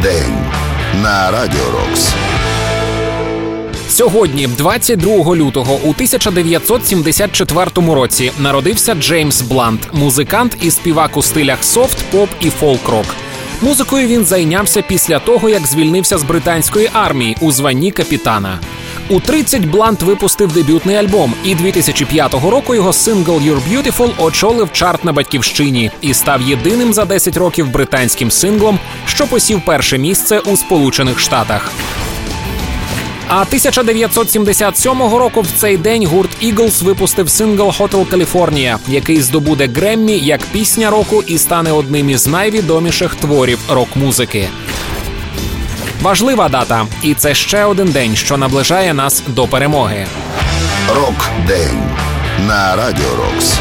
Рок-день на Радіо Рокс. Сьогодні, 22 лютого, у 1974 році, народився Джеймс Блант, музикант і співак у стилях софт, поп і фолк-рок. Музикою він зайнявся після того, як звільнився з британської армії у званні капітана. У 30 Блант випустив дебютний альбом, і 2005 року його сингл «You're Beautiful» очолив чарт на батьківщині і став єдиним за 10 років британським синглом, що посів перше місце у Сполучених Штатах. А 1977 року в цей день гурт Eagles випустив сингл «Hotel California», який здобуде Греммі як пісня року і стане одним із найвідоміших творів рок-музики. Важлива дата, і це ще один день, що наближає нас до перемоги. Рок-день на Радіо Рокс.